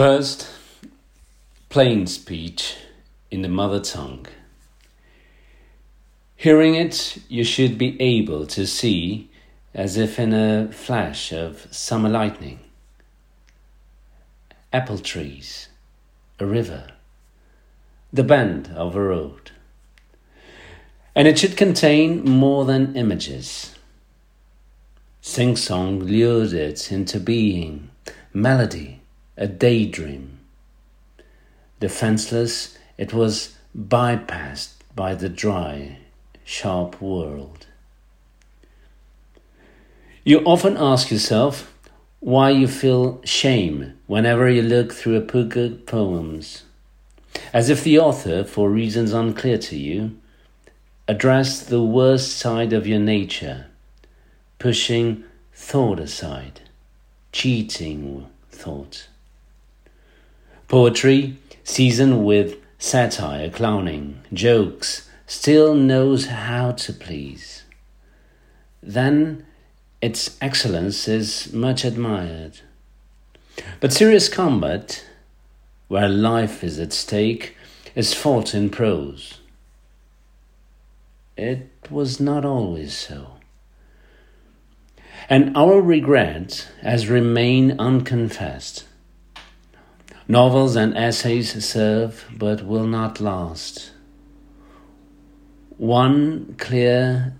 First, plain speech in the mother tongue. Hearing it, you should be able to see, as if in a flash of summer lightning, apple trees, a river, the bend of a road. And it should contain more than images. Sing song lured it into being, melody, a daydream. Defenseless, it was bypassed by the dry, sharp world. You often ask yourself why you feel shame whenever you look through a of poems, as if the author, for reasons unclear to you, addressed the worst side of your nature, pushing thought aside, cheating thought. Poetry, seasoned with satire, clowning, jokes, still knows how to please. Then its excellence is much admired. But serious combat, where life is at stake, is fought in prose. It was not always so. And our regret has remained unconfessed. Novels and essays serve but will not last. One clear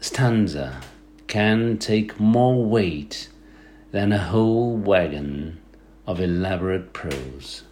stanza can take more weight than a whole wagon of elaborate prose.